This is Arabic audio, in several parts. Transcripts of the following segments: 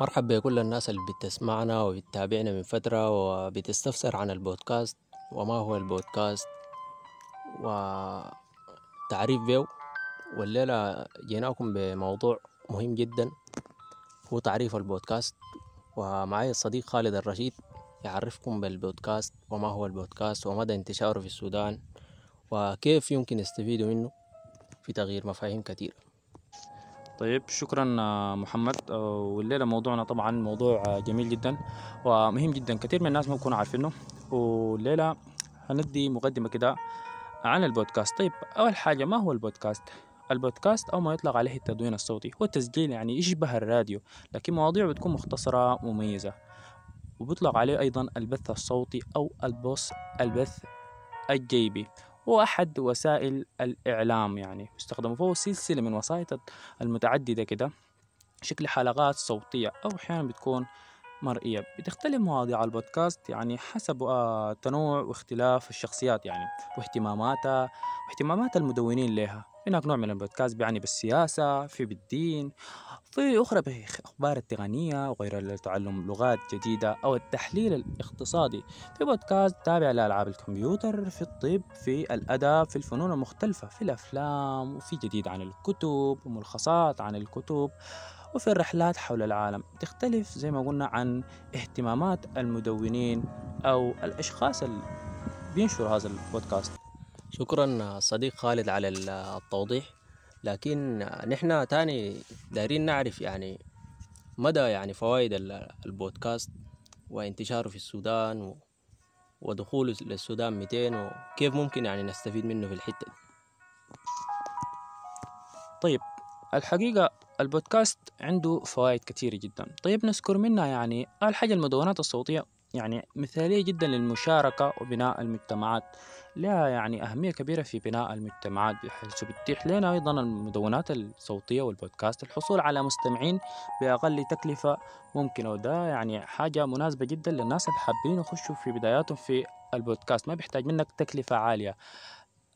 مرحبا بكل الناس اللي بتسمعنا وبتتابعنا من فترة وبتستفسر عن البودكاست وما هو البودكاست وتعريف بيو. والليلة جيناكم بموضوع مهم جدا هو تعريف البودكاست. ومعي الصديق خالد الرشيد يعرفكم بالبودكاست وما هو البودكاست ومدى انتشاره في السودان وكيف يمكن يستفيدوا منه في تغيير مفاهيم كثيرة. طيب شكرا محمد. والليلة موضوعنا طبعا موضوع جميل جدا ومهم جدا. كثير من الناس ما بيكونوا عارفينه. والليلة هندي مقدمة كده عن البودكاست. طيب أول حاجة ما هو البودكاست؟ البودكاست أو ما يطلق عليه التدوين الصوتي هو التسجيل يعني يشبه الراديو لكن مواضيعه بتكون مختصرة مميزة وبيطلق عليه أيضا البث الصوتي أو البوس البث الجيبي. هو أحد وسائل الإعلام يعني. يستخدم فهو سلسلة من وسائط المتعددة كده. شكل حلقات صوتية. أو أحيانا بتكون مرئية بتختلف مواضيع البودكاست يعني حسب آه، تنوع واختلاف الشخصيات يعني واهتماماتها واهتمامات المدونين لها. هناك نوع من البودكاست بيعني بالسياسة في بالدين في أخرى بأخبار التقنية وغير تعلم لغات جديدة أو التحليل الاقتصادي. في بودكاست تابع لألعاب الكمبيوتر في الطب في الأدب في الفنون المختلفة في الأفلام وفي جديد عن الكتب وملخصات عن الكتب. وفي الرحلات حول العالم تختلف زي ما قلنا عن اهتمامات المدونين أو الأشخاص اللي بينشروا هذا البودكاست. شكرا صديق خالد على التوضيح. لكن نحن تاني دايرين نعرف يعني مدى يعني فوائد البودكاست وانتشاره في السودان ودخوله للسودان 200 وكيف ممكن يعني نستفيد منه في الحتة دي. طيب الحقيقة البودكاست عنده فوائد كثيرة جدا. طيب نذكر منها يعني أول حاجة المدونات الصوتية يعني مثالية جدا للمشاركة وبناء المجتمعات. لها يعني أهمية كبيرة في بناء المجتمعات بحيث بتتيح لنا أيضا المدونات الصوتية والبودكاست. الحصول على مستمعين بأقل تكلفة ممكنة وده يعني حاجة مناسبة جدا للناس اللي حابين يخشوا في بداياتهم في البودكاست. ما بيحتاج منك تكلفة عالية.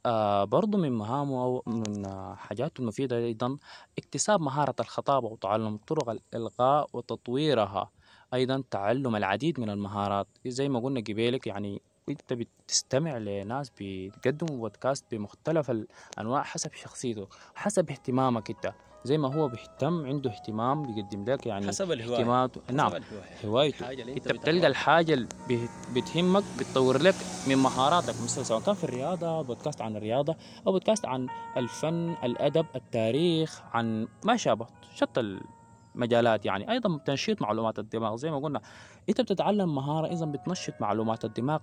آه برضو من مهامه أو من حاجاته المفيدة أيضا اكتساب مهارة الخطابة وتعلم طرق الإلغاء وتطويرها. أيضا تعلم العديد من المهارات. زي ما قلنا قبيلك يعني أنت بتستمع لناس بيقدموا بودكاست بمختلف الأنواع حسب شخصيته حسب اهتمامك أنت. زي ما هو بيهتم عنده اهتمام بيقدم لك يعني حسب الهواية اهتماماته نعم هوايته. انت بتلقى الحاجة اللي بتهمك بتطور لك من مهاراتك. مثلا سواء كان في الرياضة بودكاست عن الرياضة أو بودكاست عن الفن الأدب التاريخ عن ما شابه. شتى المجالات يعني. أيضا تنشيط معلومات الدماغ. زي ما قلنا إنت بتتعلم مهارة اذا بتنشط معلومات الدماغ.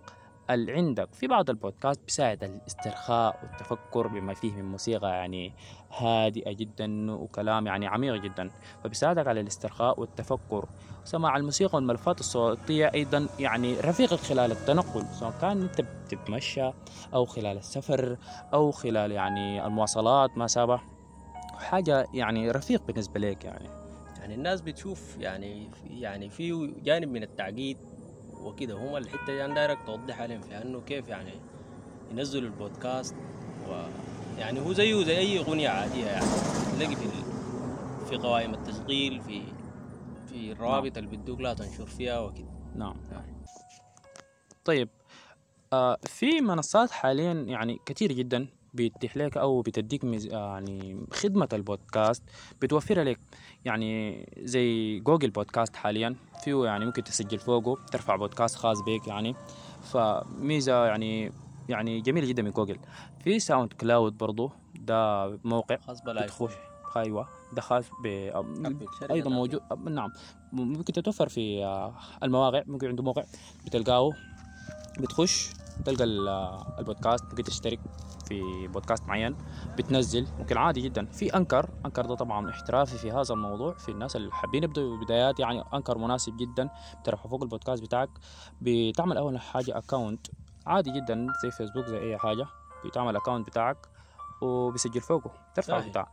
اللي عندك في بعض البودكاست بيساعد الاسترخاء والتفكر بما فيه من موسيقى يعني هادئة جدا وكلام يعني عميق جدا فبيساعدك على الاسترخاء والتفكر. سماع الموسيقى والملفات الصوتية أيضا يعني رفيقك خلال التنقل سواء كان أنت بتتمشى أو خلال السفر أو خلال يعني المواصلات ما سابه. حاجة يعني رفيق بالنسبة لك يعني. يعني الناس بتشوف يعني يعني في جانب من التعقيد وكده. هم الحتة دي أنا دايرك توضح عليهم في إنه كيف يعني ينزلوا البودكاست. ويعني هو زيه زي أي أغنية عادية يعني. تلاقي في في قوائم التشغيل في في الروابط اللي بدوك لا تنشر فيها وكده. نعم. طيب آه في منصات حاليا يعني كثير جدا بيتيح لك أو بتديك يعني خدمة البودكاست بتوفرها لك يعني زي جوجل بودكاست حاليا فيه يعني ممكن تسجل فوقه ترفع بودكاست خاص بك يعني. فميزة يعني يعني جميلة جدا من جوجل. في SoundCloud برضو ده موقع خاص بالآيفون. أيوه ده خاص ب أيضا موجود نعم. ممكن تتوفر في المواقع ممكن عنده موقع بتلقاه بتخش تلقى البودكاست ممكن تشترك. في بودكاست معين بتنزل ممكن عادي جدا. في Anchor Anchor ده طبعا احترافي في هذا الموضوع في الناس اللي حابين يبدأوا بدايات. يعني Anchor مناسب جدا. بترفع فوق البودكاست بتاعك بتعمل أول حاجة account عادي جدا زي فيسبوك زي أي حاجة بتعمل account بتاعك وبيسجل فوقه ترفع بتاع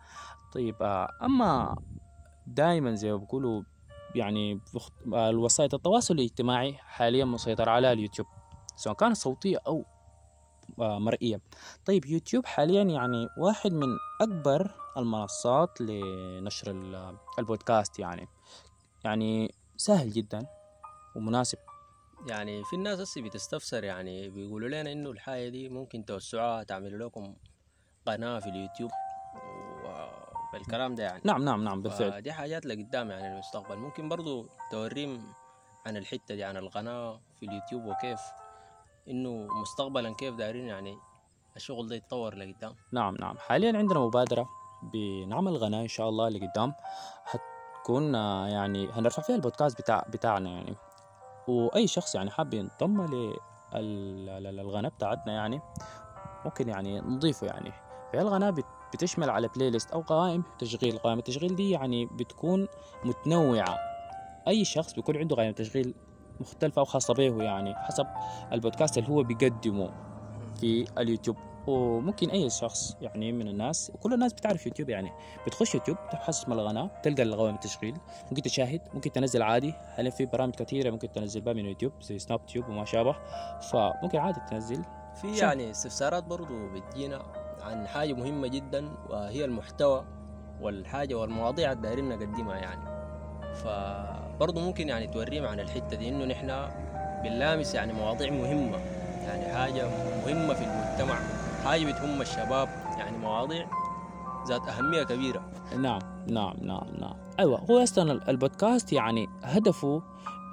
طيب آه، أما دائما زي ما بيقولوا يعني الوسائط التواصل الاجتماعي حاليا مسيطر على اليوتيوب. سواء كانت صوتية أو آه، مرئية. طيب يوتيوب حاليا يعني واحد من أكبر المنصات لنشر البودكاست يعني. يعني سهل جدا ومناسب. يعني في الناس هسه بتستفسر يعني بيقولوا لنا إنه الحاجة دي ممكن توسعوها تعملوا لكم قناة في اليوتيوب والكلام ده يعني. نعم نعم نعم بالفعل. دي حاجات لقدام يعني المستقبل. ممكن برضو توريهم عن الحتة دي عن القناة في اليوتيوب وكيف إنه مستقبلا كيف دايرين يعني الشغل ده يتطور لقدام؟ نعم نعم. حاليا عندنا مبادرة بنعمل قناة إن شاء الله لقدام. حتكون آه، يعني هنرفع فيها البودكاست بتاع بتاعنا يعني. وأي شخص يعني حاب ينضم للقناة بتاعتنا يعني ممكن يعني نضيفه يعني. بت- بتشمل على بلاي ليست أو قوائم تشغيل. قوائم التشغيل دي يعني بتكون متنوعة. أي شخص بيكون عنده قائمة تشغيل مختلفة أو خاصة به يعني حسب البودكاست اللي هو بيقدمه في اليوتيوب. وممكن أي شخص يعني من الناس كل الناس بتعرف يوتيوب يعني. بتخش يوتيوب تبحث اسم القناه تلقى القوائم التشغيل ممكن تشاهد ممكن تنزل عادي. حاليا في برامج كثيره ممكن تنزل بها من يوتيوب زي SnapTube وما شابه. فممكن عادي تنزل. في؟ يعني استفسارات برضو بتجينا عن حاجة مهمة جدا وهي المحتوى والحاجة والمواضيع اللي دايرين نقدمها يعني. فبرضو ممكن يعني توريهم عن الحتة دي إنه نحن بنلامس يعني مواضيع مهمة. يعني حاجة مهمة في المجتمع حاجة بتهم الشباب يعني مواضيع ذات أهمية كبيرة. نعم نعم نعم نعم. أيوه هو أصلا البودكاست يعني هدفه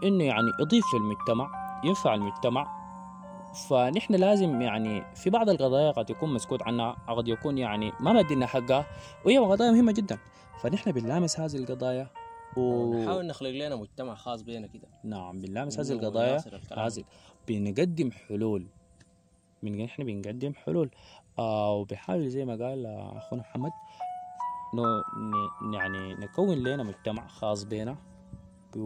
إنه يعني يضيف للمجتمع ينفع المجتمع. فنحن لازم يعني في بعض القضايا قد يكون مسكوت عنها قد يكون يعني ما مدينا حقها وهي قضايا مهمة جدا. فنحن بنلامس هذه القضايا و... نحاول نخلق لنا مجتمع خاص بينا كده. نعم بنلامس هذه القضايا هذه. بنقدم حلول. من إحنا بنقدم حلول. آه وبحاول زي ما قال أخونا محمد إنه ن- يعني نكون لنا مجتمع خاص بينا. و...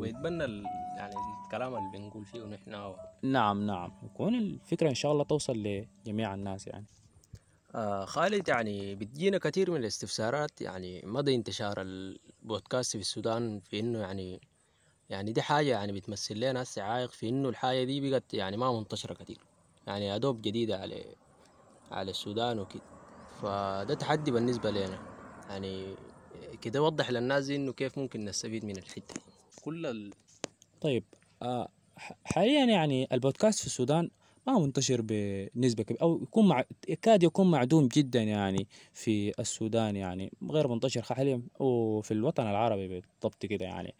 ويتبنى ال- يعني الكلام اللي بنقول فيه ونحن. نعم نعم. يكون الفكرة إن شاء الله توصل لجميع الناس يعني. آه خالد يعني بتجينا كثير من الاستفسارات يعني مدى انتشار البودكاست في السودان في إنه يعني يعني دي حاجة يعني بتمثل لنا هسه عائق في إنه الحاجة دي بقت يعني ما منتشرة كثير يعني أدوب جديدة على على السودان وكده. فده تحدي بالنسبة لنا. يعني كده وضح للناس إنه كيف ممكن نستفيد من الحتة دي. كل ال... طيب آه ح- حاليا يعني البودكاست في السودان ما منتشر بنسبة كبيرة أو يكون مع... يكاد يكون معدوم جدا يعني في السودان يعني غير منتشر حاليا وفي الوطن العربي بالضبط كده يعني.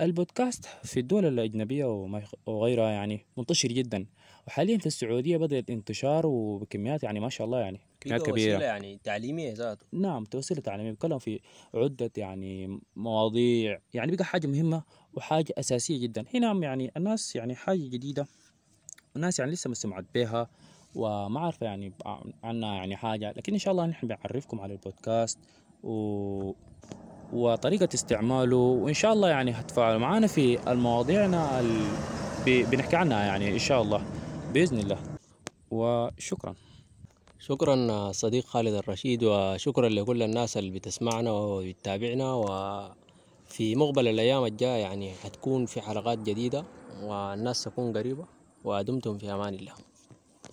البودكاست في الدول الأجنبية وغيرها يعني منتشر جدا وحاليا في السعودية بدأ الانتشار وبكميات يعني ما شاء الله يعني. كميات كده كبيرة. وسيلة يعني تعليمية ذاته. نعم توسيلة تعليمية. بيتكلم في عدة يعني مواضيع يعني بقى حاجة مهمة وحاجة أساسية جدا. هنا يعني الناس يعني حاجة جديدة الناس يعني لسه ما سمعت بها وما عارفة يعني عنها يعني حاجة لكن إن شاء الله نحن بنعرفكم على البودكاست و... وطريقة استعماله وإن شاء الله يعني هتفاعلوا معنا في المواضيعنا ال... ب... بنحكي عنها يعني إن شاء الله بإذن الله. وشكرا. شكرا صديق خالد الرشيد وشكرا لكل الناس اللي بتسمعنا وبتتابعنا وفي مقبل الأيام الجاية يعني هتكون في حلقات جديدة والناس تكون قريبة. ودمتم في أمان الله.